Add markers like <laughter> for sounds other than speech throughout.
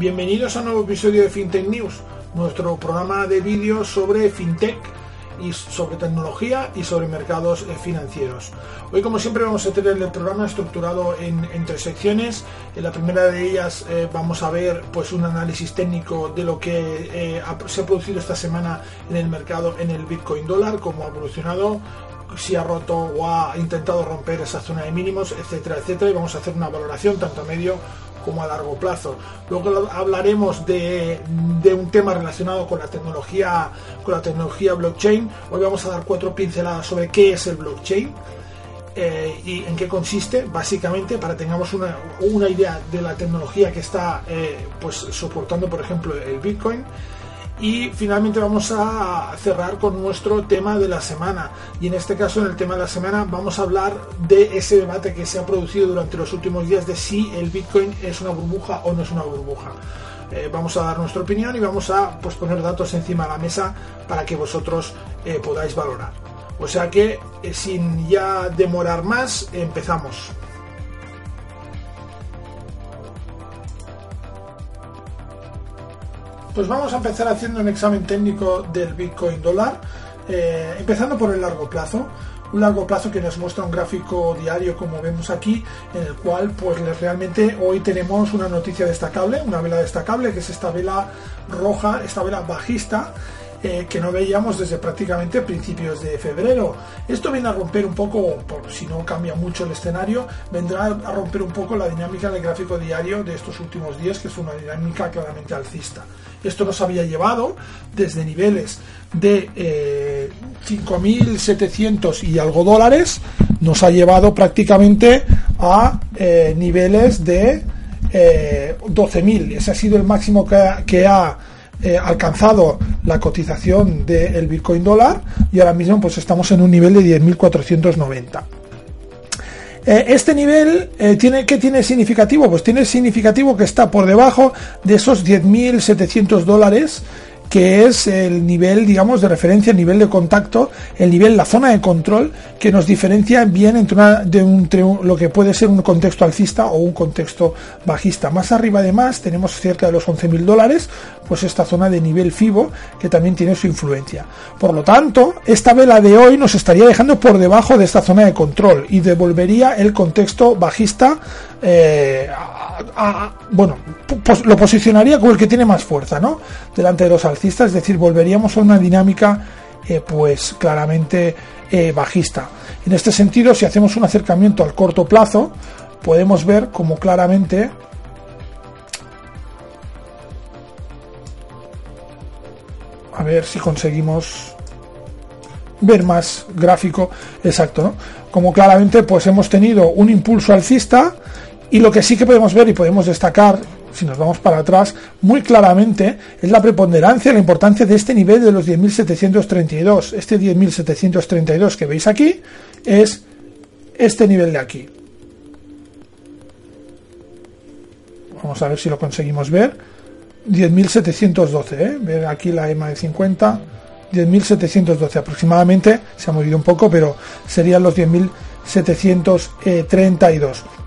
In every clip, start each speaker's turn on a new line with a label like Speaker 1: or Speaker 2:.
Speaker 1: Bienvenidos a un nuevo episodio de FinTech News, nuestro programa de vídeos sobre FinTech y sobre tecnología y sobre mercados eh, financieros. Hoy, como siempre, vamos a tener el programa estructurado en, tres secciones. En la primera de ellas eh, vamos a ver pues un análisis técnico de lo que eh, se ha producido esta semana en el mercado en el Bitcoin dólar, cómo ha evolucionado, si ha roto o ha intentado romper esa zona de mínimos, etcétera, etcétera. Y vamos a hacer una valoración tanto a medio como a largo plazo. Luego hablaremos de, un tema relacionado con la tecnología con la tecnología blockchain. Hoy vamos a dar cuatro pinceladas sobre qué es el blockchain eh, y en qué consiste, básicamente, para tengamos una, una, idea de la tecnología que está eh, pues soportando, por ejemplo, el Bitcoin. Y finalmente vamos a cerrar con nuestro tema de la semana. Y en este caso, en el tema de la semana, vamos a hablar de ese debate que se ha producido durante los últimos días de si el Bitcoin es una burbuja o no es una burbuja. Eh, vamos a dar nuestra opinión y vamos a pues, poner datos encima de la mesa para que vosotros eh, podáis valorar. O sea que, eh, sin ya demorar más, empezamos. Pues vamos a empezar haciendo un examen técnico del Bitcoin dólar, eh, empezando por el largo plazo. Un largo plazo que nos muestra un gráfico diario como vemos aquí, en el cual pues realmente hoy tenemos una noticia destacable, una vela destacable, que es esta vela roja, esta vela bajista, eh, que no veíamos desde prácticamente principios de febrero. Esto viene a romper un poco, por si no cambia mucho el escenario, vendrá a romper un poco la dinámica del gráfico diario de estos últimos días, que es una dinámica claramente alcista. Esto nos había llevado desde niveles de eh, 5.700 y algo dólares, nos ha llevado prácticamente a eh, niveles de 12.000. Eh, Ese ha sido el máximo que ha, eh, alcanzado la cotización del Bitcoin dólar y ahora mismo pues estamos en un nivel de 10.490. este nivel tiene ¿qué tiene significativo? Pues tiene significativo que está por debajo de esos 10.700 dólares que es el nivel, digamos, de referencia, el nivel de contacto, el nivel, la zona de control que nos diferencia bien entre, una, de un, lo que puede ser un contexto alcista o un contexto bajista. Más arriba, además, tenemos cerca de los 11.000 dólares, pues esta zona de nivel FIBO que también tiene su influencia. Por lo tanto, esta vela de hoy nos estaría dejando por debajo de esta zona de control y devolvería el contexto bajista eh, bueno, lo posicionaría como el que tiene más fuerza, ¿no? Delante de los alcistas, es decir, volveríamos a una dinámica, eh, pues claramente eh, bajista. En este sentido, si hacemos un acercamiento al corto plazo, podemos ver como claramente a ver si conseguimos ver más gráfico exacto, ¿no? Como claramente pues hemos tenido un impulso alcista y lo que sí que podemos ver y podemos destacar, si nos vamos para atrás, muy claramente es la preponderancia, la importancia de este nivel de los 10.732. Este 10.732 que veis aquí es este nivel de aquí. Vamos a ver si lo conseguimos ver. 10.712, ¿eh? ver aquí la EMA de 50. 10.712 aproximadamente, se ha movido un poco, pero serían los 10.732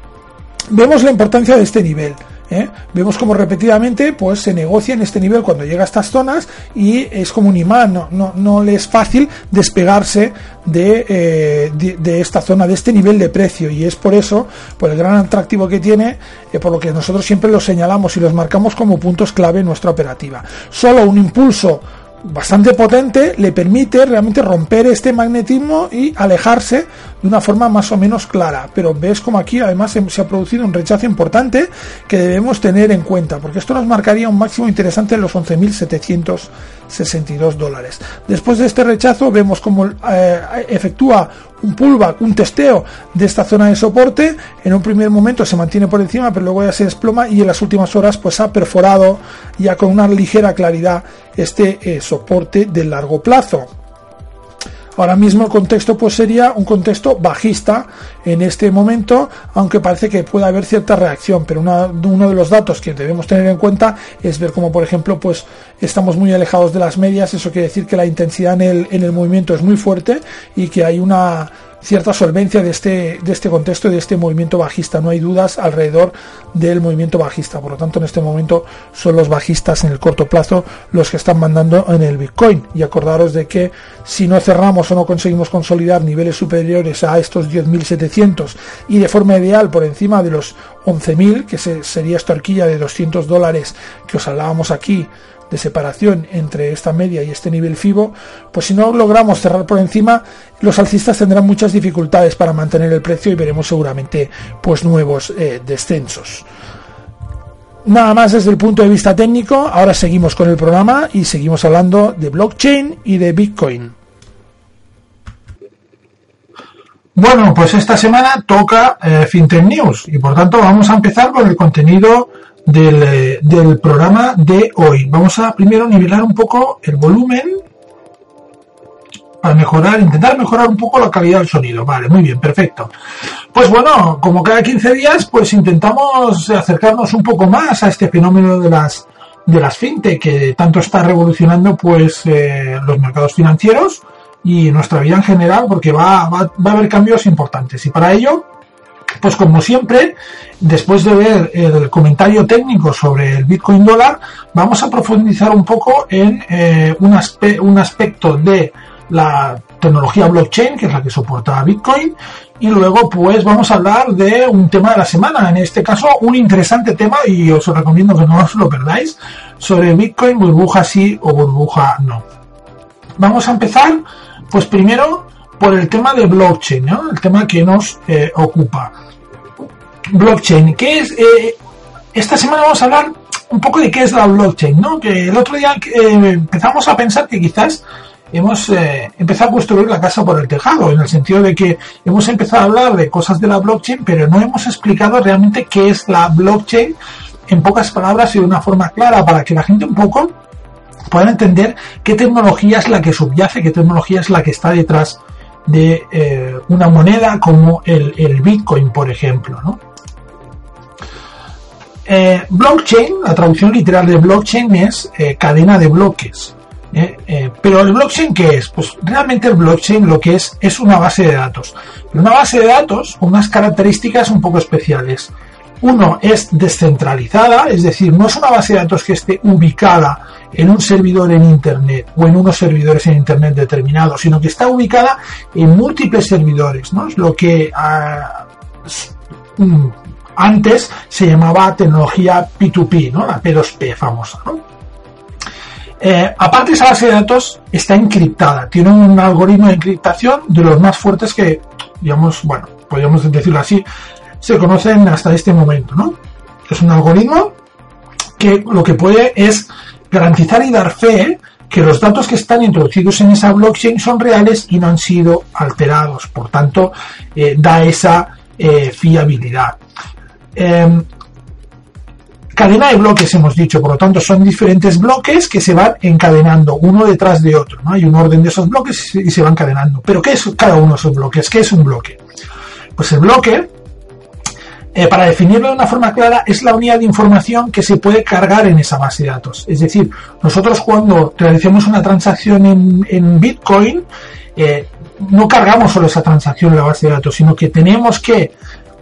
Speaker 1: vemos la importancia de este nivel. ¿eh? Vemos como repetidamente pues se negocia en este nivel cuando llega a estas zonas y es como un imán, no, no, no le es fácil despegarse de, eh, de, esta zona, de este nivel de precio y es por eso, por el gran atractivo que tiene, eh, por lo que nosotros siempre lo señalamos y los marcamos como puntos clave en nuestra operativa. Solo un impulso bastante potente le permite realmente romper este magnetismo y alejarse de una forma más o menos clara. Pero ves como aquí además se ha producido un rechazo importante que debemos tener en cuenta, porque esto nos marcaría un máximo interesante en los 11.762 dólares. Después de este rechazo vemos como eh, efectúa un pullback, un testeo de esta zona de soporte. En un primer momento se mantiene por encima, pero luego ya se desploma y en las últimas horas pues ha perforado ya con una ligera claridad este eh, soporte de largo plazo. Ahora mismo el contexto pues sería un contexto bajista en este momento, aunque parece que puede haber cierta reacción, pero uno de los datos que debemos tener en cuenta es ver cómo, por ejemplo, pues estamos muy alejados de las medias, eso quiere decir que la intensidad en el, en el movimiento es muy fuerte y que hay una cierta solvencia de este, de este contexto de este movimiento bajista. No hay dudas alrededor del movimiento bajista. Por lo tanto, en este momento son los bajistas en el corto plazo los que están mandando en el Bitcoin. Y acordaros de que si no cerramos o no conseguimos consolidar niveles superiores a estos 10.700 y de forma ideal por encima de los 11.000, que sería esta horquilla de 200 dólares que os hablábamos aquí, de separación entre esta media y este nivel FIBO, pues si no logramos cerrar por encima, los alcistas tendrán muchas dificultades para mantener el precio y veremos seguramente pues nuevos eh, descensos. Nada más desde el punto de vista técnico, ahora seguimos con el programa y seguimos hablando de blockchain y de Bitcoin. Bueno, pues esta semana toca eh, FinTech News y por tanto vamos a empezar con el contenido del, del programa de hoy. Vamos a primero nivelar un poco el volumen para mejorar, intentar mejorar un poco la calidad del sonido. Vale, muy bien, perfecto. Pues bueno, como cada 15 días, pues intentamos acercarnos un poco más a este fenómeno de las de las fintech que tanto está revolucionando pues eh, los mercados financieros y nuestra vida en general porque va, va, va a haber cambios importantes y para ello pues como siempre, después de ver el comentario técnico sobre el Bitcoin dólar, vamos a profundizar un poco en eh, un, aspecto de la tecnología blockchain, que es la que soporta Bitcoin, y luego pues vamos a hablar de un tema de la semana, en este caso un interesante tema y os recomiendo que no os lo perdáis, sobre Bitcoin, burbuja sí o burbuja no. Vamos a empezar pues primero por el tema de blockchain, el tema que nos eh, ocupa. Blockchain, ¿qué es? Eh, esta semana vamos a hablar un poco de qué es la blockchain, ¿no? Que el otro día eh, empezamos a pensar que quizás hemos empezado a construir la casa por el tejado, en el sentido de que hemos empezado a hablar de cosas de la blockchain, pero no hemos explicado realmente qué es la blockchain en pocas palabras y de una forma clara para que la gente un poco pueda entender qué tecnología es la que subyace, qué tecnología es la que está detrás de eh, una moneda como el, Bitcoin, por ejemplo. ¿no? Eh, blockchain, la traducción literal de blockchain es eh, cadena de bloques. pero el blockchain, ¿qué es? Pues realmente el blockchain lo que es es una base de datos. Una base de datos con unas características un poco especiales. Uno es descentralizada, es decir, no es una base de datos que esté ubicada en un servidor en Internet o en unos servidores en Internet determinados, sino que está ubicada en múltiples servidores, ¿no? Es lo que ah, mm, antes se llamaba tecnología P2P, ¿no? La P2P famosa, ¿no? Eh, aparte esa base de datos está encriptada, tiene un algoritmo de encriptación de los más fuertes que, digamos, bueno, podríamos decirlo así, se conocen hasta este momento. Es un algoritmo que lo que puede es garantizar y dar fe que los datos que están introducidos en esa blockchain son reales y no han sido alterados. Por tanto, eh, da esa eh, fiabilidad. Em, cadena de bloques hemos dicho, por lo tanto son diferentes bloques que se van encadenando uno detrás de otro. Hay un orden de esos bloques y se van encadenando. Pero ¿qué es cada uno de esos bloques? ¿Qué es un bloque? Pues el bloque eh, para definirlo de una forma clara, es la unidad de información que se puede cargar en esa base de datos. Es decir, nosotros cuando realizamos una transacción en, Bitcoin, eh, no cargamos solo esa transacción en la base de datos, sino que tenemos que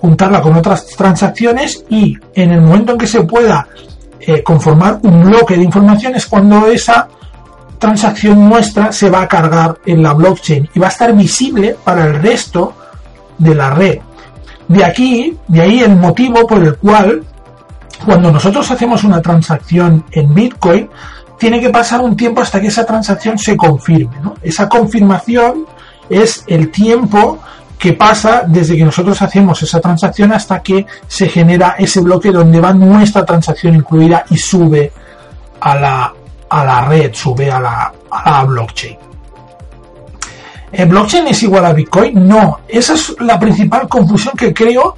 Speaker 1: juntarla con otras transacciones y en el momento en que se pueda eh, conformar un bloque de información es cuando esa transacción nuestra se va a cargar en la blockchain y va a estar visible para el resto de la red. De aquí, de ahí el motivo por el cual cuando nosotros hacemos una transacción en Bitcoin, tiene que pasar un tiempo hasta que esa transacción se confirme. Esa confirmación es el tiempo que pasa desde que nosotros hacemos esa transacción hasta que se genera ese bloque donde va nuestra transacción incluida y sube a la, a la red, sube a la, a la blockchain. ¿El blockchain es igual a Bitcoin? No, esa es la principal confusión que creo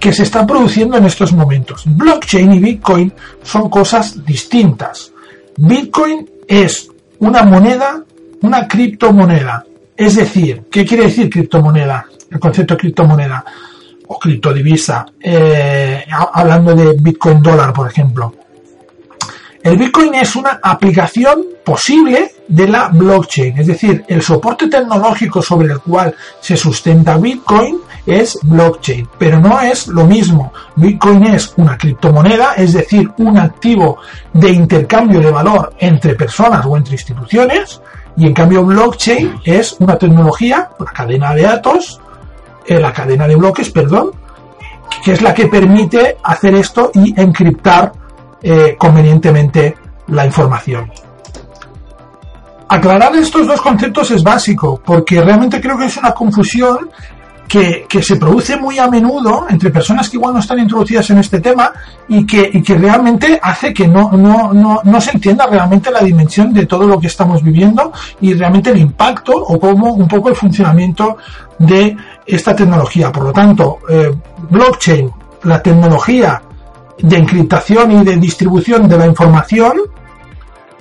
Speaker 1: que se está produciendo en estos momentos. Blockchain y Bitcoin son cosas distintas. Bitcoin es una moneda, una criptomoneda Es decir, ¿qué quiere decir criptomoneda? El concepto de criptomoneda o criptodivisa, eh, hablando de Bitcoin dólar, por ejemplo. El Bitcoin es una aplicación posible de la blockchain, es decir, el soporte tecnológico sobre el cual se sustenta Bitcoin es blockchain, pero no es lo mismo. Bitcoin es una criptomoneda, es decir, un activo de intercambio de valor entre personas o entre instituciones, y en cambio blockchain es una tecnología, una cadena de datos, eh, la cadena de bloques, perdón, que es la que permite hacer esto y encriptar eh, convenientemente la información. Aclarar estos dos conceptos es básico, porque realmente creo que es una confusión que, se produce muy a menudo entre personas que igual no están introducidas en este tema y que, que realmente hace que no, no, no, no, se entienda realmente la dimensión de todo lo que estamos viviendo y realmente el impacto o cómo un poco el funcionamiento de esta tecnología. Por lo tanto, eh, blockchain, la tecnología de encriptación y de distribución de la información,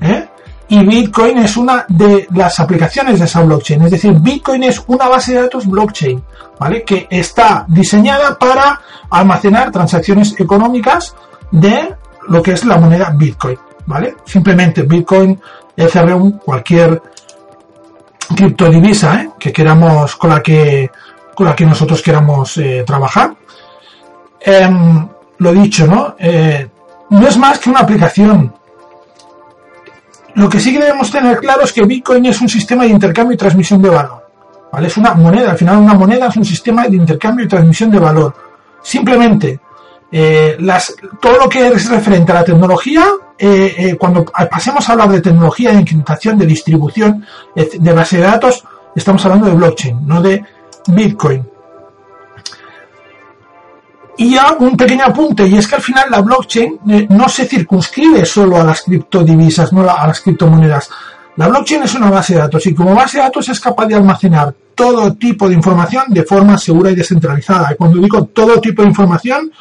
Speaker 1: ¿eh? Y Bitcoin es una de las aplicaciones de esa blockchain. Es decir, Bitcoin es una base de datos blockchain, ¿vale? Que está diseñada para almacenar transacciones económicas de lo que es la moneda Bitcoin, ¿vale? Simplemente Bitcoin, Ethereum, cualquier criptodivisa ¿eh? que queramos con la que con la que nosotros queramos eh, trabajar. Em, lo dicho, ¿no? Eh, no es más que una aplicación. Lo que sí que debemos tener claro es que Bitcoin es un sistema de intercambio y transmisión de valor. ¿vale? Es una moneda, al final una moneda es un sistema de intercambio y transmisión de valor. Simplemente, eh, las, todo lo que es referente a la tecnología, eh, cuando pasemos a hablar de tecnología de encriptación, de distribución de base de datos, estamos hablando de blockchain, no de Bitcoin. Y ya un pequeño apunte, y es que al final la blockchain eh, no se circunscribe solo a las criptodivisas, no a las criptomonedas. La blockchain es una base de datos y como base de datos es capaz de almacenar todo tipo de información de forma segura y descentralizada. Y cuando digo todo tipo de información,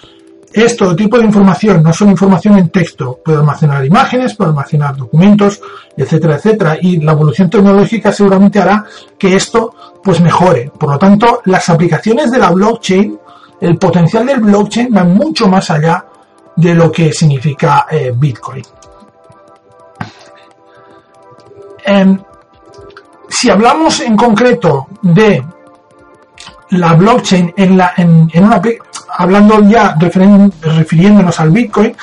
Speaker 1: es todo tipo de información, no solo información en texto. Puede almacenar imágenes, puede almacenar documentos, etcétera, etcétera. Y la evolución tecnológica seguramente hará que esto pues mejore. Por lo tanto, las aplicaciones de la blockchain el potencial del blockchain va mucho más allá de lo que significa eh, Bitcoin. Em, si hablamos en concreto de la blockchain en, la, en, una, hablando ya refiriéndonos al Bitcoin,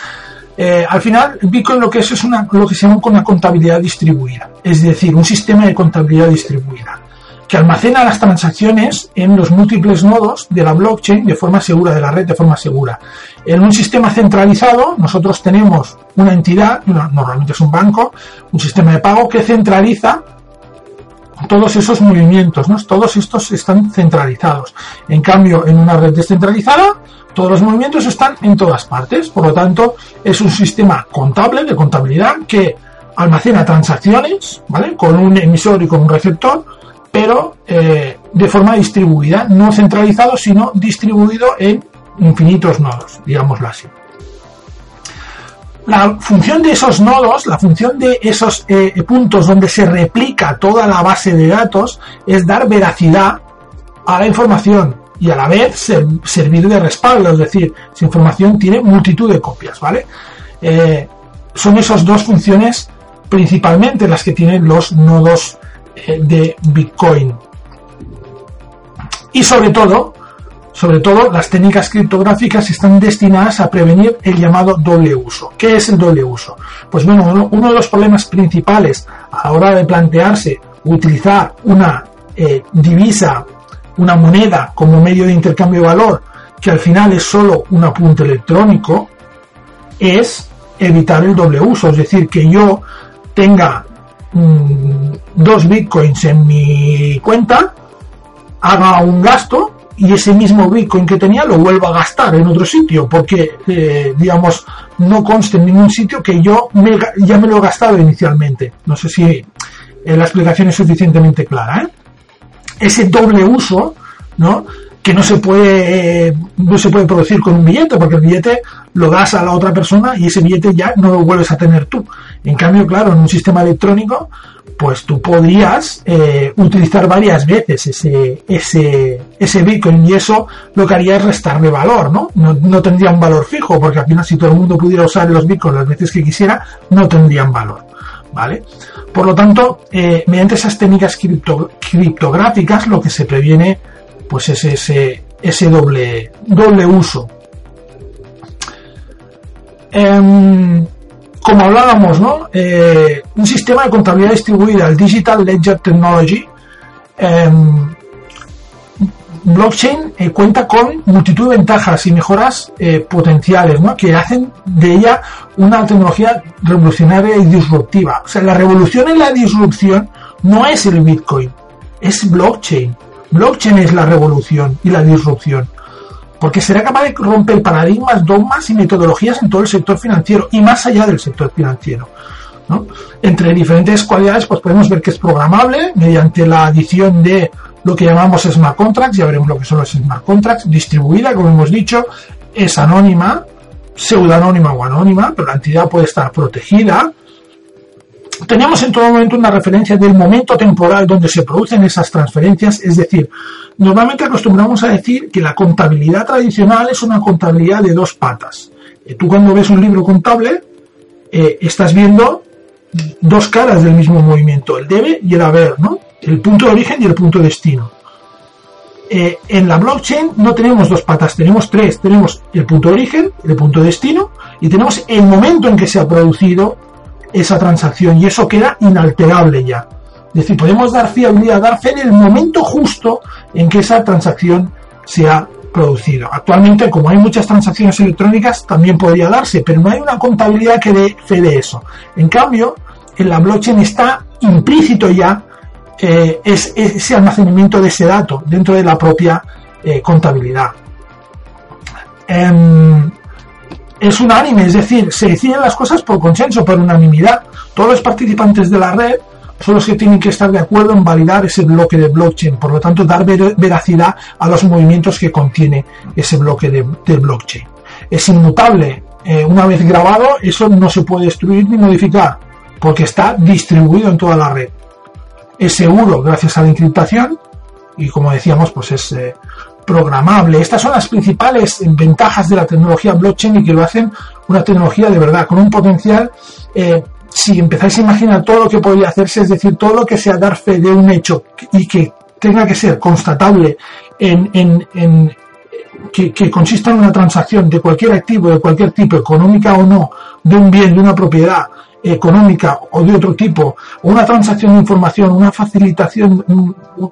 Speaker 1: eh, al final Bitcoin lo que es es una, lo que se llama una contabilidad distribuida, es decir, un sistema de contabilidad distribuida que almacena las transacciones en los múltiples nodos de la blockchain de forma segura, de la red de forma segura. En un sistema centralizado, nosotros tenemos una entidad, normalmente es un banco, un sistema de pago que centraliza todos esos movimientos, ¿no? todos estos están centralizados. En cambio, en una red descentralizada, todos los movimientos están en todas partes. Por lo tanto, es un sistema contable, de contabilidad, que almacena transacciones, ¿vale? Con un emisor y con un receptor, pero eh, de forma distribuida, no centralizado, sino distribuido en infinitos nodos, digámoslo así. La función de esos nodos, la función de esos eh, puntos donde se replica toda la base de datos, es dar veracidad a la información y a la vez servir de respaldo, es decir, esa información tiene multitud de copias, ¿vale? Eh, son esas dos funciones principalmente las que tienen los nodos de Bitcoin. Y sobre todo, sobre todo, las técnicas criptográficas están destinadas a prevenir el llamado doble uso. ¿Qué es el doble uso? Pues bueno, uno, de los problemas principales a la hora de plantearse utilizar una eh, divisa, una moneda como medio de intercambio de valor, que al final es solo un apunte electrónico, es evitar el doble uso. Es decir, que yo tenga Mm, dos bitcoins en mi cuenta, haga un gasto y ese mismo bitcoin que tenía lo vuelva a gastar en otro sitio, porque, eh, digamos, no conste en ningún sitio que yo ya me lo he gastado inicialmente. No sé si eh, la explicación es suficientemente clara. ¿eh? Ese doble uso, ¿no? que no se puede no se puede producir con un billete porque el billete lo das a la otra persona y ese billete ya no lo vuelves a tener tú En cambio, claro, en un sistema electrónico, pues tú podrías eh, utilizar varias veces ese, ese, ese Bitcoin y eso lo que haría es restarle valor, ¿no? ¿no? ¿no? tendría un valor fijo, porque al final si todo el mundo pudiera usar los Bitcoins las veces que quisiera, no tendrían valor, ¿vale? Por lo tanto, eh, mediante esas técnicas cripto, criptográficas lo que se previene pues es ese, ese doble, doble uso. Eh, como hablábamos, ¿no? Eh, un sistema de contabilidad distribuida, el Digital Ledger Technology, eh, blockchain eh, cuenta con multitud de ventajas y mejoras eh, potenciales, ¿no? Que hacen de ella una tecnología revolucionaria y disruptiva. O sea, la revolución y la disrupción no es el Bitcoin, es blockchain. Blockchain es la revolución y la disrupción porque será capaz de romper paradigmas, dogmas y metodologías en todo el sector financiero y más allá del sector financiero. ¿no? Entre diferentes cualidades, pues podemos ver que es programable mediante la adición de lo que llamamos smart contracts, ya veremos lo que son los smart contracts, distribuida, como hemos dicho, es anónima, pseudonónima o anónima, pero la entidad puede estar protegida, tenemos en todo momento una referencia del momento temporal donde se producen esas transferencias, es decir, normalmente acostumbramos a decir que la contabilidad tradicional es una contabilidad de dos patas. Eh, tú cuando ves un libro contable, eh, estás viendo dos caras del mismo movimiento, el debe y el haber, ¿no? El punto de origen y el punto de destino. Eh, en la blockchain no tenemos dos patas, tenemos tres. Tenemos el punto de origen, el punto de destino y tenemos el momento en que se ha producido esa transacción y eso queda inalterable ya. Es decir, podemos dar fiabilidad, dar fe en el momento justo en que esa transacción se ha producido. Actualmente, como hay muchas transacciones electrónicas, también podría darse, pero no hay una contabilidad que dé fe de eso. En cambio, en la blockchain está implícito ya eh, es, ese almacenamiento de ese dato dentro de la propia eh, contabilidad. Eh, es unánime, es decir, se deciden las cosas por consenso, por unanimidad. Todos los participantes de la red son los que tienen que estar de acuerdo en validar ese bloque de blockchain, por lo tanto dar veracidad a los movimientos que contiene ese bloque de, blockchain. Es inmutable, eh, una vez grabado, eso no se puede destruir ni modificar, porque está distribuido en toda la red. Es seguro gracias a la encriptación y como decíamos, pues es eh, programable. Estas son las principales ventajas de la tecnología blockchain y que lo hacen una tecnología de verdad, con un potencial, eh, si empezáis a imaginar todo lo que podría hacerse, es decir, todo lo que sea dar fe de un hecho y que tenga que ser constatable en, que, que, consista en una transacción de cualquier activo, de cualquier tipo, económica o no, de un bien, de una propiedad económica o de otro tipo, una transacción de información, una facilitación,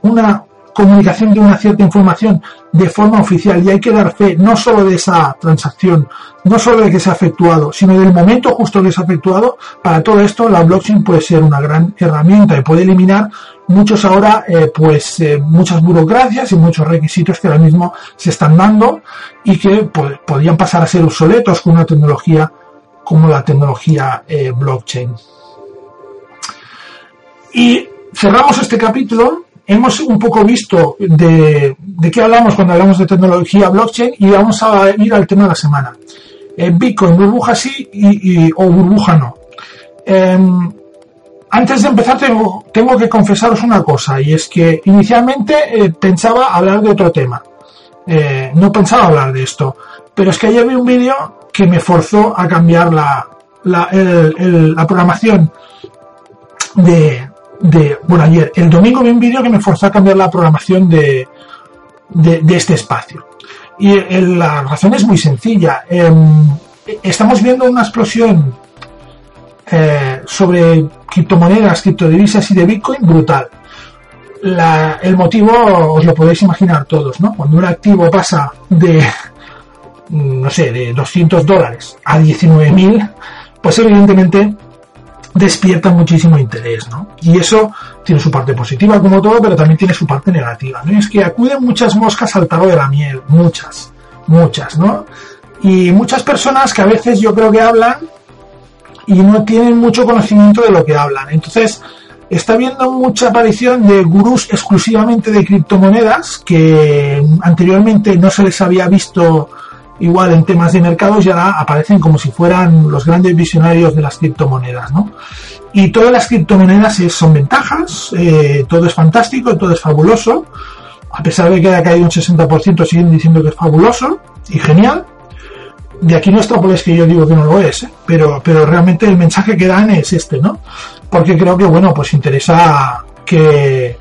Speaker 1: una, comunicación de una cierta información de forma oficial y hay que dar fe no solo de esa transacción, no solo de que se ha efectuado, sino del momento justo que se ha efectuado, para todo esto la blockchain puede ser una gran herramienta y puede eliminar muchos ahora, eh, pues eh, muchas burocracias y muchos requisitos que ahora mismo se están dando y que podrían pasar a ser obsoletos con una tecnología como la tecnología eh, blockchain. Y cerramos este capítulo hemos un poco visto de, qué hablamos cuando hablamos de tecnología blockchain y vamos a ir al tema de la semana. Eh, Bitcoin, burbuja sí y, o burbuja no. Em, antes de empezar tengo, tengo, que confesaros una cosa y es que inicialmente eh, pensaba hablar de otro tema. Eh, no pensaba hablar de esto, pero es que ayer vi un vídeo que me forzó a cambiar la, la programación de, de, bueno, ayer, el domingo vi un vídeo que me forzó a cambiar la programación de, de, este espacio. Y la razón es muy sencilla. Em, estamos viendo una explosión eh, sobre criptomonedas, criptodivisas y de Bitcoin brutal. el motivo os lo podéis imaginar todos, ¿no? Cuando un activo pasa de, <laughs> no sé, de 200 dólares a 19.000, pues evidentemente despierta muchísimo interés, ¿no? Y eso tiene su parte positiva como todo, pero también tiene su parte negativa. Y es que acuden muchas moscas al tarro de la miel, muchas, muchas, ¿no? Y muchas personas que a veces yo creo que hablan y no tienen mucho conocimiento de lo que hablan. Entonces, está habiendo mucha aparición de gurús exclusivamente de criptomonedas que anteriormente no se les había visto igual en temas de mercados y ahora aparecen como si fueran los grandes visionarios de las criptomonedas, ¿no? Y todas las criptomonedas son ventajas, eh, todo es fantástico, todo es fabuloso, a pesar de que haya caído un 60%, siguen diciendo que es fabuloso y genial. De aquí no es que yo digo que no lo es, ¿eh? pero, pero realmente el mensaje que dan es este, ¿no? Porque creo que, bueno, pues interesa que,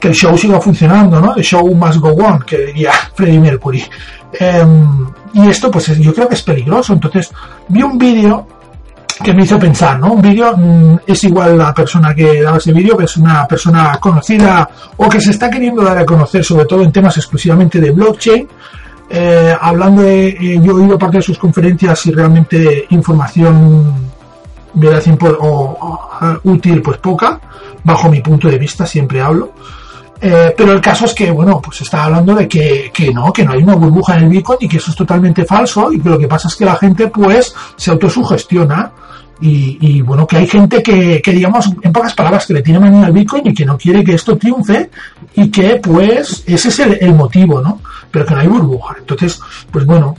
Speaker 1: que el show siga funcionando, ¿no? The show must go on, que diría <laughs> Freddie Mercury. Em, y esto, pues yo creo que es peligroso. Entonces, vi un vídeo que me hizo pensar, ¿no? Un vídeo mm, es igual la persona que daba ese vídeo, que es una persona conocida o que se está queriendo dar a conocer, sobre todo en temas exclusivamente de blockchain. Eh, hablando de, eh, yo he oído parte de sus conferencias y realmente información verdad o, o, útil, pues poca, bajo mi punto de vista, siempre hablo. Eh, pero el caso es que, bueno, pues está hablando de que, que, no, que no hay una burbuja en el Bitcoin y que eso es totalmente falso y que lo que pasa es que la gente pues se autosugestiona y, y bueno, que hay gente que, que, digamos, en pocas palabras, que le tiene manía al Bitcoin y que no quiere que esto triunfe y que pues ese es el, el motivo, ¿no? Pero que no hay burbuja. Entonces, pues bueno,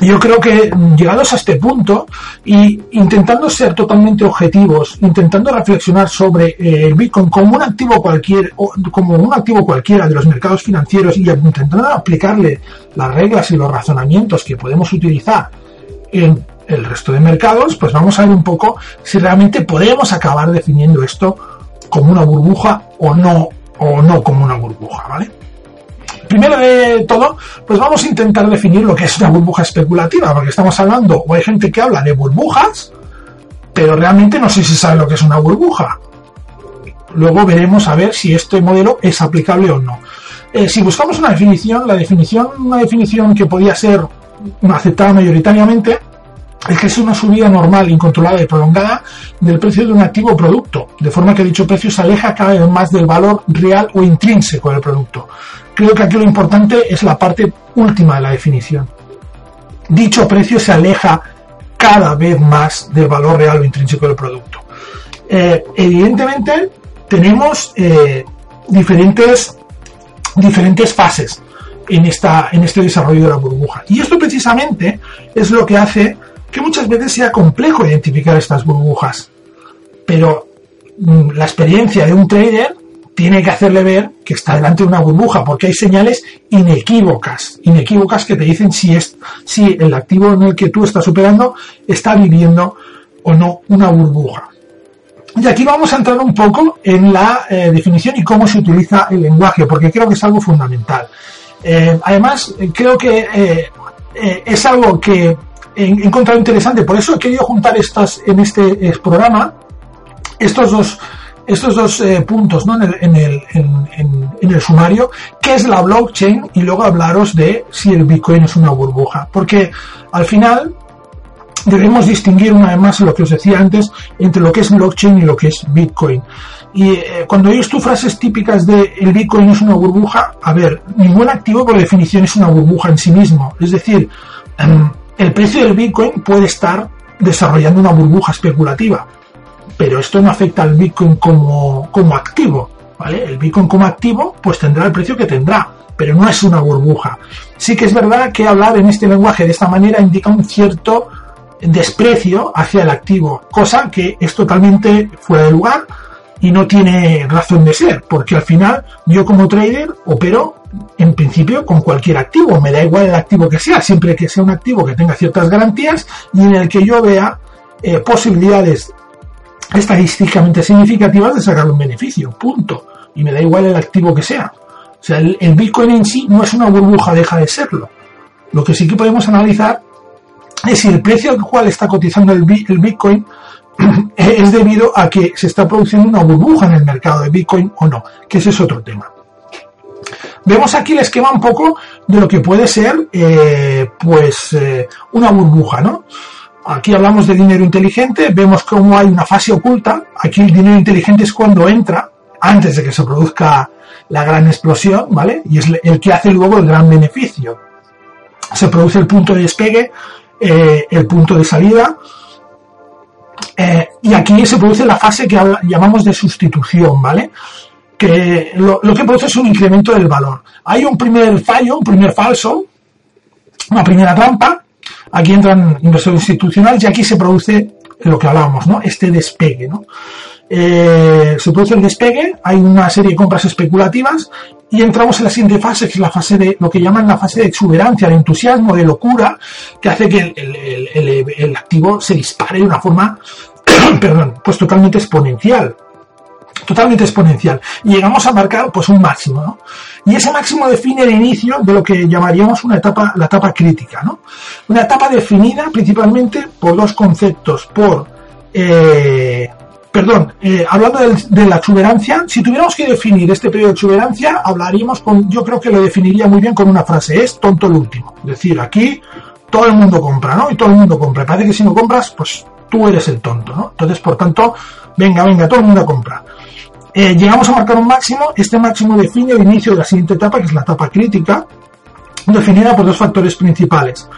Speaker 1: yo creo que llegados a este punto y intentando ser totalmente objetivos, intentando reflexionar sobre eh, el Bitcoin como un activo cualquier, como un activo cualquiera de los mercados financieros y intentando aplicarle las reglas y los razonamientos que podemos utilizar en el resto de mercados, pues vamos a ver un poco si realmente podemos acabar definiendo esto como una burbuja o no, o no como una burbuja, ¿vale? Primero de todo, pues vamos a intentar definir lo que es una burbuja especulativa, porque estamos hablando, o hay gente que habla de burbujas, pero realmente no sé si sabe lo que es una burbuja. Luego veremos a ver si este modelo es aplicable o no. Eh, si buscamos una definición, la definición, una definición que podía ser aceptada mayoritariamente, es que es una subida normal, incontrolada y prolongada del precio de un activo o producto, de forma que dicho precio se aleja cada vez más del valor real o intrínseco del producto. Creo que aquí lo importante es la parte última de la definición. Dicho precio se aleja cada vez más del valor real o intrínseco del producto. Eh, evidentemente tenemos eh, diferentes, diferentes fases en, esta, en este desarrollo de la burbuja. Y esto precisamente es lo que hace que muchas veces sea complejo identificar estas burbujas. Pero mm, la experiencia de un trader tiene que hacerle ver que está delante de una burbuja, porque hay señales inequívocas, inequívocas que te dicen si, es, si el activo en el que tú estás operando está viviendo o no una burbuja. Y aquí vamos a entrar un poco en la eh, definición y cómo se utiliza el lenguaje, porque creo que es algo fundamental. Eh, además, creo que eh, es algo que he encontrado interesante. Por eso he querido juntar estas en este programa estos dos estos dos eh, puntos ¿no? en, el, en, el, en, el sumario, qué es la blockchain y luego hablaros de si el Bitcoin es una burbuja. Porque al final debemos distinguir una vez más lo que os decía antes entre lo que es blockchain y lo que es Bitcoin. Y eh, cuando oyes tú frases típicas de el Bitcoin es una burbuja, a ver, ningún activo por definición es una burbuja en sí mismo. Es decir, em, el precio del Bitcoin puede estar desarrollando una burbuja especulativa, pero esto no afecta al Bitcoin como, como activo, ¿vale? El Bitcoin como activo pues tendrá el precio que tendrá, pero no es una burbuja. Sí que es verdad que hablar en este lenguaje de esta manera indica un cierto desprecio hacia el activo, cosa que es totalmente fuera de lugar y no tiene razón de ser, porque al final yo como trader opero en principio con cualquier activo, me da igual el activo que sea, siempre que sea un activo que tenga ciertas garantías y en el que yo vea eh, posibilidades estadísticamente significativas de sacar un beneficio, punto. Y me da igual el activo que sea. O sea, el, Bitcoin en sí no es una burbuja, deja de serlo. Lo que sí que podemos analizar es si el precio al cual está cotizando el, Bitcoin <clears throat> es debido a que se está produciendo una burbuja en el mercado de Bitcoin o no, que ese es otro tema. Vemos aquí el esquema un poco de lo que puede ser, eh, pues, eh, una burbuja, ¿no? Aquí hablamos de dinero inteligente, vemos cómo hay una fase oculta. Aquí el dinero inteligente es cuando entra, antes de que se produzca la gran explosión, ¿vale? Y es el que hace luego el gran beneficio. Se produce el punto de despegue, eh, el punto de salida, eh, y aquí se produce la fase que llamamos de sustitución, ¿vale? Que lo, lo, que produce es un incremento del valor. Hay un primer fallo, un primer falso, una primera trampa, aquí entran inversores institucionales y aquí se produce lo que hablábamos, ¿no? Este despegue, ¿no? Eh, se produce el despegue, hay una serie de compras especulativas y entramos en la siguiente fase, que es la fase de lo que llaman la fase de exuberancia, de entusiasmo, de locura, que hace que el, activo se dispare de una forma, <coughs> perdón, pues totalmente exponencial. Totalmente exponencial. Y llegamos a marcar pues un máximo, ¿no? Y ese máximo define el inicio de lo que llamaríamos una etapa, la etapa crítica, ¿no? Una etapa definida principalmente por dos conceptos, por eh, perdón, eh, hablando de, la exuberancia, si tuviéramos que definir este periodo de exuberancia, hablaríamos con, yo creo que lo definiría muy bien con una frase, es tonto el último. Es decir, aquí todo el mundo compra, ¿no? Y todo el mundo compra. Parece que si no compras, pues tú eres el tonto, ¿no? Entonces, por tanto, venga, venga, todo el mundo compra. Eh, llegamos a marcar un máximo, este máximo define el inicio de la siguiente etapa, que es la etapa crítica, definida por dos factores principales.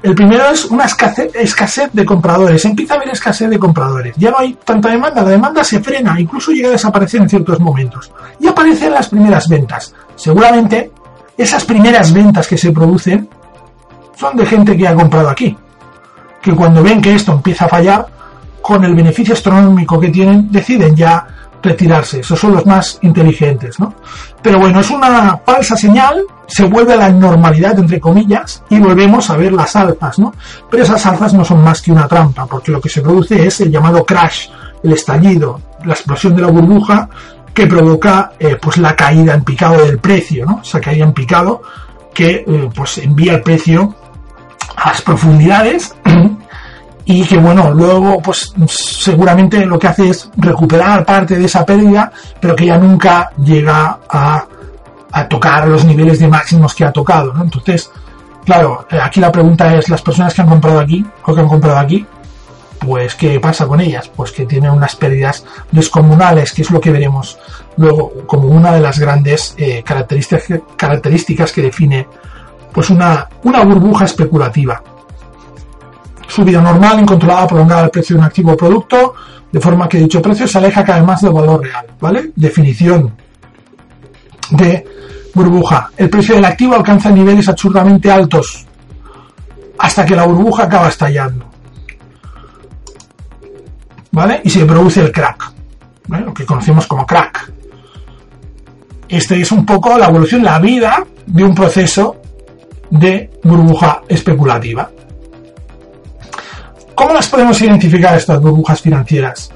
Speaker 1: El primero es una escasez, de compradores. Empieza a haber escasez de compradores. Ya no hay tanta demanda, la demanda se frena, incluso llega a desaparecer en ciertos momentos. Y aparecen las primeras ventas. Seguramente esas primeras ventas que se producen son de gente que ha comprado aquí. Que cuando ven que esto empieza a fallar, con el beneficio astronómico que tienen, deciden ya retirarse. Esos son los más inteligentes, ¿no? Pero bueno, es una falsa señal, se vuelve a la normalidad, entre comillas, y volvemos a ver las alzas, ¿no? Pero esas alzas no son más que una trampa, porque lo que se produce es el llamado crash, el estallido, la explosión de la burbuja que provoca eh, pues la caída en picado del precio, ¿no? Esa caída en picado que eh, pues envía el precio a las profundidades <clears throat> y que bueno, luego pues seguramente lo que hace es recuperar parte de esa pérdida, pero que ya nunca llega a, tocar los niveles de máximos que ha tocado, ¿no? Entonces, claro, eh, aquí la pregunta es, las personas que han comprado aquí o que han comprado aquí, pues ¿qué pasa con ellas? Pues que tienen unas pérdidas descomunales, que es lo que veremos luego como una de las grandes eh, características, características que define pues una, una burbuja especulativa subida normal, incontrolada, prolongada del precio de un activo o producto, de forma que dicho precio se aleja cada vez más del valor real, ¿vale? Definición de burbuja. El precio del activo alcanza niveles absurdamente altos hasta que la burbuja acaba estallando. ¿Vale? Y se produce el crack, lo que conocemos como crack. Este es un poco la evolución, la vida de un proceso de burbuja especulativa. ¿Cómo las podemos identificar estas burbujas financieras?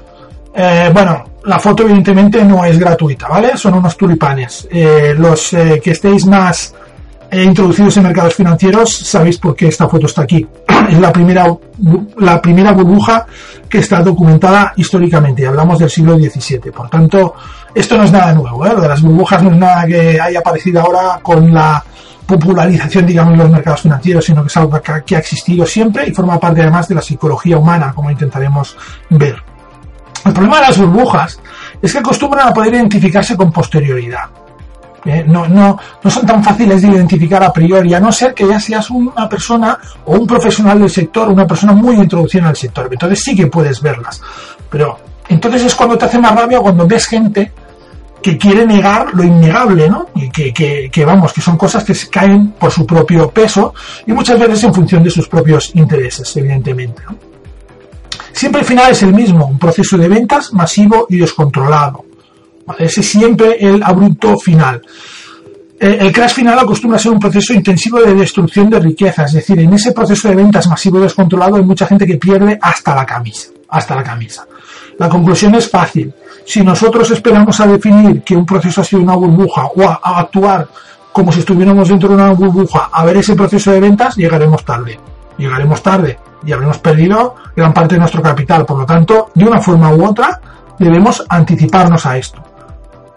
Speaker 1: Eh, bueno, la foto evidentemente no es gratuita, ¿vale? Son unos tulipanes. Eh, los eh, que estéis más introducidos en mercados financieros sabéis por qué esta foto está aquí. <clears throat> es la primera, la primera burbuja que está documentada históricamente. Hablamos del siglo XVII. Por tanto, esto no es nada nuevo. Lo de las burbujas no es nada que haya aparecido ahora con la popularización, digamos, en los mercados financieros, sino que es algo que ha existido siempre y forma parte además de la psicología humana, como intentaremos ver. El problema de las burbujas es que acostumbran a poder identificarse con posterioridad. Eh, no, no, no son tan fáciles de identificar a priori, a no ser que ya seas una persona o un profesional del sector, una persona muy introducida el sector. Entonces sí que puedes verlas. Pero entonces es cuando te hace más rabia cuando ves gente que quiere negar lo innegable, ¿no? Y que, vamos, que son cosas que se caen por su propio peso y muchas veces en función de sus propios intereses, evidentemente. Siempre el final es el mismo, un proceso de ventas masivo y descontrolado. Ese es siempre el abrupto final. El crash final acostumbra a ser un proceso intensivo de destrucción de riqueza, es decir, en ese proceso de ventas masivo y descontrolado hay mucha gente que pierde hasta la camisa, hasta la camisa. La conclusión es fácil si nosotros esperamos a definir que un proceso ha sido una burbuja o a, actuar como si estuviéramos dentro de una burbuja a ver ese proceso de ventas, llegaremos tarde. Llegaremos tarde y habremos perdido gran parte de nuestro capital. Por lo tanto, de una forma u otra, debemos anticiparnos a esto.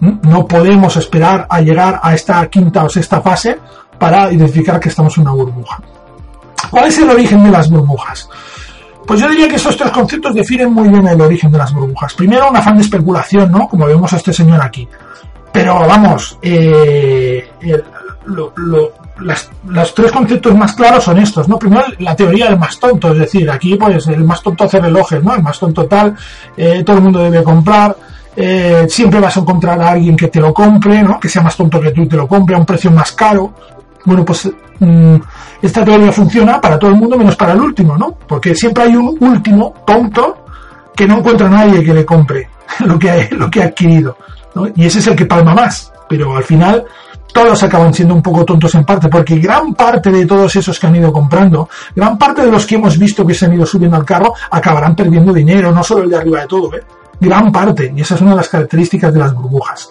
Speaker 1: ¿Mm? No podemos esperar a llegar a esta quinta o sexta fase para identificar que estamos en una burbuja. ¿Cuál es el origen de las burbujas? Pues yo diría que estos tres conceptos definen muy bien el origen de las burbujas. Primero, un afán de especulación, ¿no? Como vemos a este señor aquí. Pero vamos, eh, los tres conceptos más claros son estos, ¿no? Primero, la teoría del más tonto, es decir, aquí pues el más tonto hace relojes, ¿no? El más tonto tal, eh, todo el mundo debe comprar, eh, siempre vas a encontrar a alguien que te lo compre, ¿no? Que sea más tonto que tú y te lo compre a un precio más caro, Bueno, pues mm, esta teoría funciona para todo el mundo menos para el último, ¿no? Porque siempre hay un último tonto que no encuentra a nadie que le compre <laughs> lo que ha, lo que ha adquirido. ¿no? Y ese es el que palma más. Pero al final todos acaban siendo un poco tontos en parte, porque gran parte de todos esos que han ido comprando, gran parte de los que hemos visto que se han ido subiendo al carro, acabarán perdiendo dinero, no solo el de arriba de todo, ¿eh? Gran parte, y esa es una de las características de las burbujas.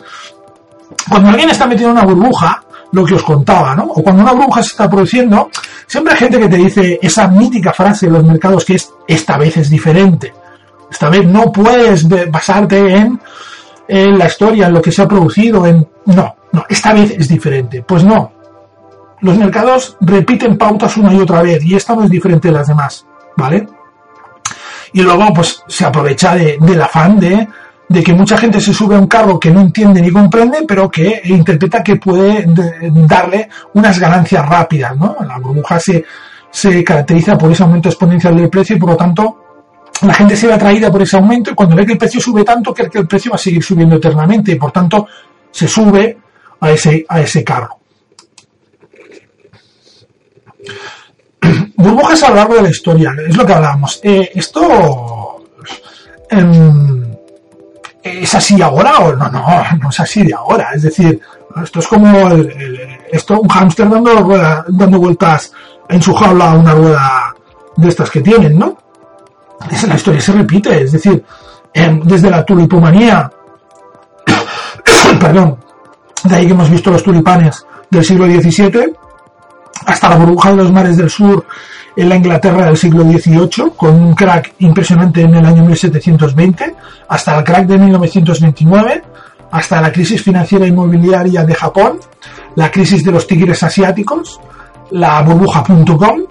Speaker 1: Cuando alguien está metido en una burbuja, lo que os contaba, ¿no? O cuando una burbuja se está produciendo, siempre hay gente que te dice esa mítica frase en los mercados que es esta vez es diferente. Esta vez no puedes basarte en, en la historia, en lo que se ha producido, en... No, no, esta vez es diferente. Pues no. Los mercados repiten pautas una y otra vez y esta no es diferente de las demás, ¿vale? Y luego, pues se aprovecha de, del afán de, de que mucha gente se sube a un carro que no entiende ni comprende, pero que interpreta que puede darle unas ganancias rápidas, ¿no? La burbuja se, se caracteriza por ese aumento exponencial del precio y por lo tanto la gente se ve atraída por ese aumento y cuando ve que el precio sube tanto, cree que el precio va a seguir subiendo eternamente y por tanto se sube a ese, a ese carro. <clears throat> Burbujas a lo largo de la historia, es lo que hablábamos. Eh, esto em, es así ahora o no, no, no es así de ahora. Es decir, esto es como esto, un hámster dando, dando vueltas en su jaula a una rueda de estas que tienen, ¿no? Es, la historia se repite, es decir, em, desde la tulipomanía, <coughs> perdón, de ahí que hemos visto los tulipanes del siglo XVII, hasta la burbuja de los mares del sur en la Inglaterra del siglo XVIII, con un crack impresionante en el año 1720, hasta el crack de 1929, hasta la crisis financiera inmobiliaria de Japón, la crisis de los tigres asiáticos, la burbuja.com,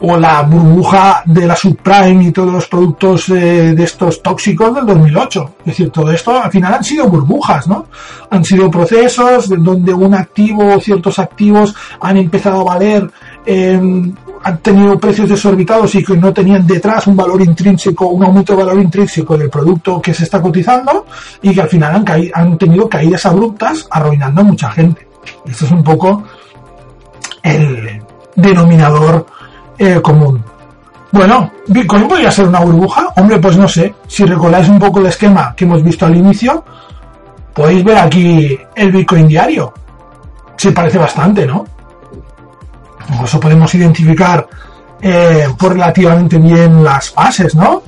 Speaker 1: o la burbuja de la subprime y todos los productos eh, de estos tóxicos del 2008. Es decir, todo esto al final han sido burbujas, ¿no? Han sido procesos donde un activo o ciertos activos han empezado a valer, em, han tenido precios desorbitados y que no tenían detrás un valor intrínseco, un aumento de valor intrínseco del producto que se está cotizando y que al final han, han tenido caídas abruptas arruinando a mucha gente. Este es un poco el denominador eh, común. Bueno, Bitcoin podría ser una burbuja. Hombre, pues no sé. Si recordáis un poco el esquema que hemos visto al inicio, podéis ver aquí el Bitcoin diario. Se parece bastante, ¿no? Incluso podemos identificar eh, por relativamente bien las fases, ¿no?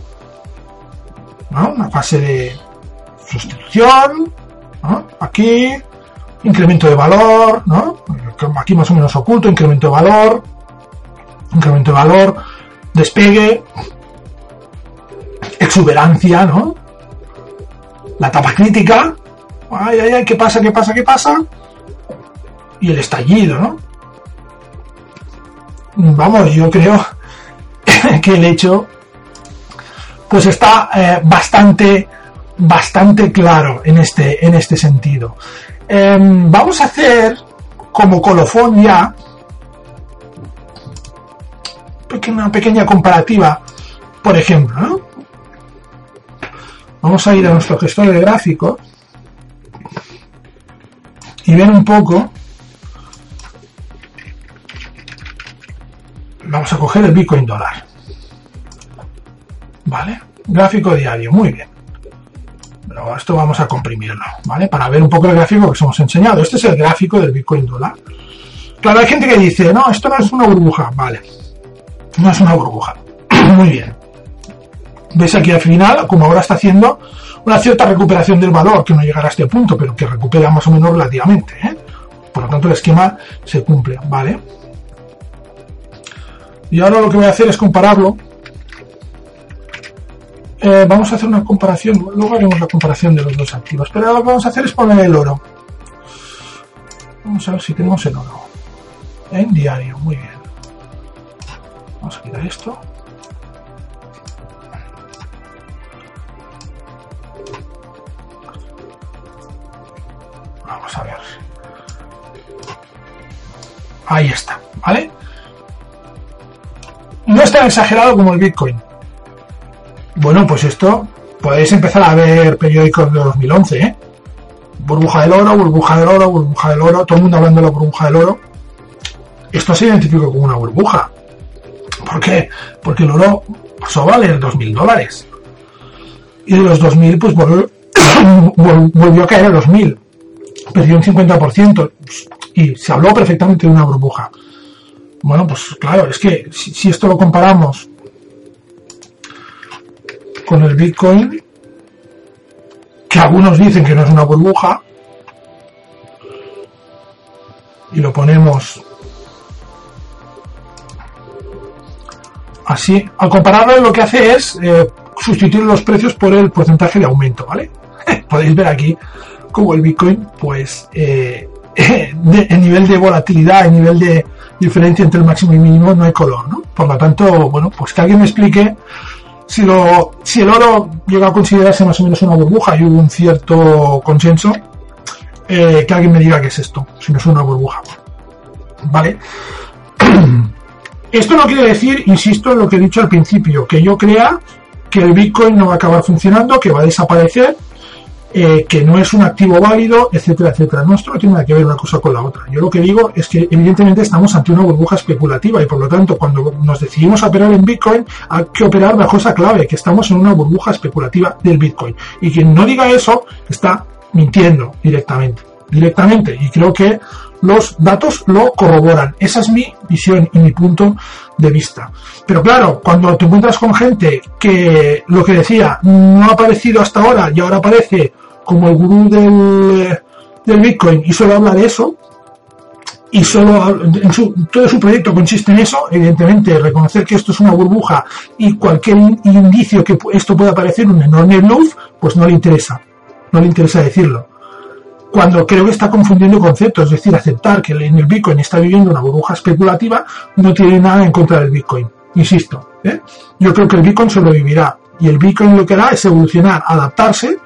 Speaker 1: Una fase de sustitución. Aquí, incremento de valor, ¿no? Aquí más o menos oculto, incremento de valor, incremento de valor, despegue, exuberancia, ¿no? La etapa crítica, ay, ay, ay, ¿qué pasa, qué pasa, qué pasa? Y el estallido, ¿no? Vamos, yo creo <laughs> que el hecho pues está eh, bastante bastante claro en este en este sentido em, vamos a hacer como colofón ya una pequeña comparativa, por ejemplo, Vamos a ir a nuestro gestor de gráficos y ver un poco. Vamos a coger el Bitcoin dólar. ¿Vale? Gráfico diario, muy bien. Pero esto vamos a comprimirlo, ¿vale? Para ver un poco el gráfico que os hemos enseñado. Este es el gráfico del Bitcoin dólar. Claro, hay gente que dice, no, esto no es una burbuja. Vale, no es una burbuja. <clears throat> Muy bien. Ves aquí al final, como ahora está haciendo, una cierta recuperación del valor, que no llegará a este punto, pero que recupera más o menos relativamente. ¿eh? Por lo tanto, el esquema se cumple, ¿vale? Y ahora lo que voy a hacer es compararlo. Eh, vamos a hacer una comparación, luego haremos la comparación de los dos activos, pero lo que vamos a hacer es poner el oro. Vamos a ver si tenemos el oro. En diario, muy bien. Vamos a quitar esto. Vamos a ver. Ahí está, ¿vale? No es tan exagerado como el Bitcoin. Bueno, pues esto podéis empezar a ver periódicos de 2011, ¿eh? Burbuja del oro, burbuja del oro, burbuja del oro, todo el mundo hablando de la burbuja del oro esto se identifica como una burbuja. ¿Por qué? Porque el oro pasó a valer 2.000 dólares. Y de los 2.000, pues <coughs> volvió, a caer a 2.000. Perdió un 50%. Y se habló perfectamente de una burbuja. Bueno, pues claro, es que si, esto lo comparamos con el Bitcoin, que algunos dicen que no es una burbuja, y lo ponemos así, al compararlo lo que hace es eh, sustituir los precios por el porcentaje de aumento, ¿vale? <laughs> Podéis ver aquí como el Bitcoin, pues, eh, <laughs> el nivel de volatilidad, el nivel de diferencia entre el máximo y mínimo no hay color, ¿no? Por lo tanto, bueno, pues que alguien me explique si, lo, si el oro llega a considerarse más o menos una burbuja y hubo un cierto consenso, eh, que alguien me diga qué es esto, si no es una burbuja. ¿Vale? Esto no quiere decir, insisto en lo que he dicho al principio, que yo crea que el Bitcoin no va a acabar funcionando, que va a desaparecer, eh, que no es un activo válido, etcétera, etcétera. No, esto no tiene nada que ver una cosa con la otra. Yo lo que digo es que evidentemente estamos ante una burbuja especulativa y por lo tanto cuando nos decidimos operar en Bitcoin hay que operar bajo esa clave, que estamos en una burbuja especulativa del Bitcoin. Y quien no diga eso está mintiendo directamente. Directamente. Y creo que los datos lo corroboran. Esa es mi visión y mi punto de vista. Pero claro, cuando te encuentras con gente que lo que decía no ha aparecido hasta ahora y ahora aparece como el gurú del, del Bitcoin y solo habla de eso, y solo en su, todo su proyecto consiste en eso, evidentemente reconocer que esto es una burbuja y cualquier indicio que esto pueda parecer un enorme bluff, pues no le interesa, no le interesa decirlo cuando creo que está confundiendo conceptos, es decir, aceptar que en el Bitcoin está viviendo una burbuja especulativa no tiene nada en contra del Bitcoin. Insisto, ¿eh? yo creo que el Bitcoin sobrevivirá y el Bitcoin lo que hará es evolucionar, adaptarse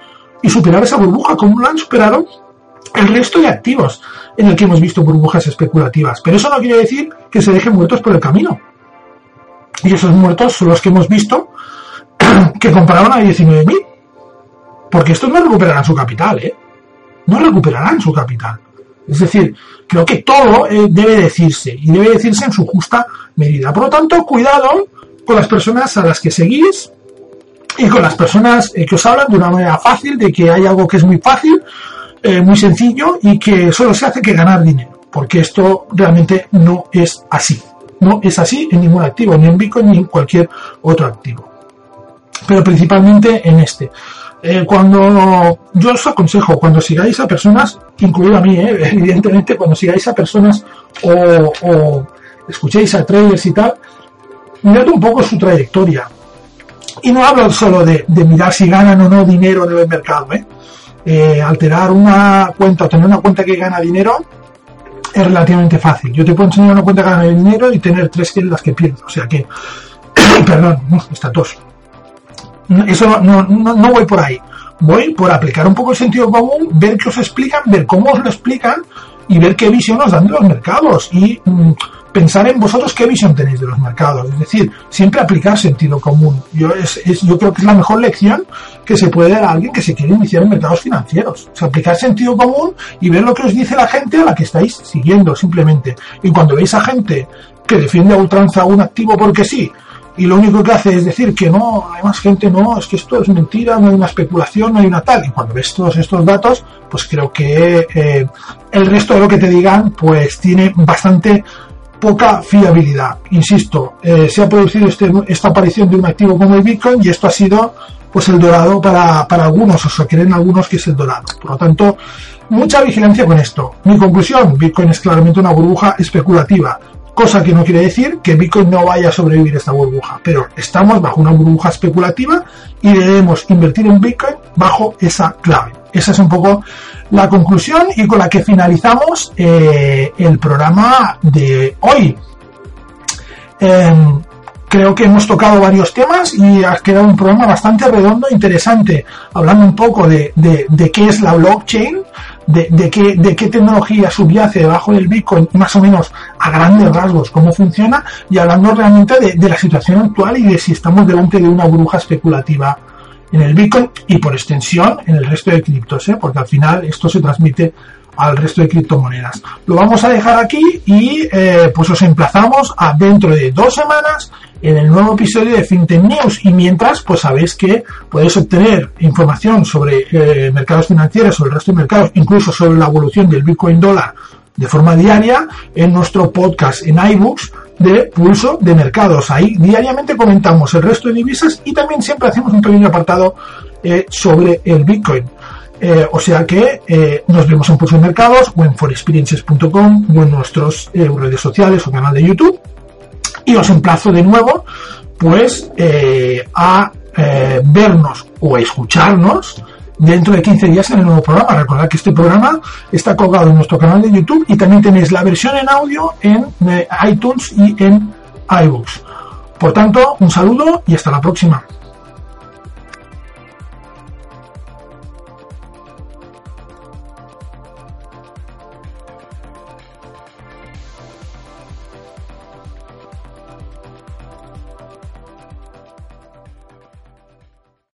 Speaker 1: y superar esa burbuja como lo han superado el resto de activos en el que hemos visto burbujas especulativas. Pero eso no quiere decir que se dejen muertos por el camino. Y esos muertos son los que hemos visto <clears throat> que compraron a 19.000. Porque estos no recuperarán su capital, ¿eh? No recuperarán su capital. Es decir, creo que todo eh, debe decirse y debe decirse en su justa medida. Por lo tanto, cuidado con las personas a las que seguís y con las personas eh, que os hablan de una manera fácil, de que hay algo que es muy fácil, eh, muy sencillo y que solo se hace que ganar dinero. Porque esto realmente no es así. No es así en ningún activo, ni en Bitcoin ni en cualquier otro activo. Pero principalmente en este. Eh, cuando yo os aconsejo, cuando sigáis a personas, incluido a mí, eh, <laughs> evidentemente, cuando sigáis a personas o, escuchéis a traders y tal, mirad un poco su trayectoria. Y no hablo solo de, mirar si ganan o no dinero en el mercado. ¿eh? alterar una cuenta o tener una cuenta que gana dinero es relativamente fácil. Yo te puedo enseñar una cuenta que gana dinero y tener tres que que pierdo. O sea que, <coughs> perdón, está tos eso no, no, voy por ahí. Voy por aplicar un poco el sentido común, ver qué os explican, ver cómo os lo explican y ver qué visión os dan de los mercados y mm, pensar en vosotros qué visión tenéis de los mercados. Es decir, siempre aplicar sentido común. Yo, es, yo creo que es la mejor lección que se puede dar a alguien que se quiere iniciar en mercados financieros. O aplicar sentido común y ver lo que os dice la gente a la que estáis siguiendo simplemente. Y cuando veis a gente que defiende a ultranza un activo porque sí, y lo único que hace es decir que no, hay más gente, no, es que esto es mentira, no hay una especulación, no hay una tal. Y cuando ves todos estos datos, pues creo que eh, el resto de lo que te digan, pues tiene bastante poca fiabilidad. Insisto, eh, se ha producido este, esta aparición de un activo como el Bitcoin y esto ha sido pues el dorado para, para algunos, o sea, creen algunos que es el dorado. Por lo tanto, mucha vigilancia con esto. Mi conclusión, Bitcoin es claramente una burbuja especulativa cosa que no quiere decir que Bitcoin no vaya a sobrevivir esta burbuja, pero estamos bajo una burbuja especulativa y debemos invertir en Bitcoin bajo esa clave. Esa es un poco la conclusión y con la que finalizamos eh, el programa de hoy. Em, creo que hemos tocado varios temas y ha quedado un programa bastante redondo e interesante, hablando un poco de, de qué es la blockchain, de, qué, de qué tecnología subyace debajo del Bitcoin, más o menos a grandes rasgos cómo funciona, y hablando realmente de, la situación actual y de si estamos delante de una bruja especulativa en el Bitcoin y por extensión en el resto de criptos, ¿eh? porque al final esto se transmite al resto de criptomonedas. Lo vamos a dejar aquí y eh, pues os emplazamos a dentro de dos semanas en el nuevo episodio de FinTech News y mientras pues sabéis que podéis obtener información sobre eh, mercados financieros, sobre el resto de mercados, incluso sobre la evolución del Bitcoin dólar de forma diaria en nuestro podcast en iBooks de Pulso de Mercados. Ahí diariamente comentamos el resto de divisas y también siempre hacemos un pequeño apartado eh, sobre el Bitcoin. Eh, o sea que eh, nos vemos en Pulso de Mercados o en forexperiences.com o en nuestros redes sociales o canal de YouTube. Y os emplazo de nuevo pues a vernos o a escucharnos dentro de 15 días en el nuevo programa. Recordad que este programa está colgado en nuestro canal de YouTube y también tenéis la versión en audio en iTunes y en iBooks. Por tanto, un saludo y hasta la próxima.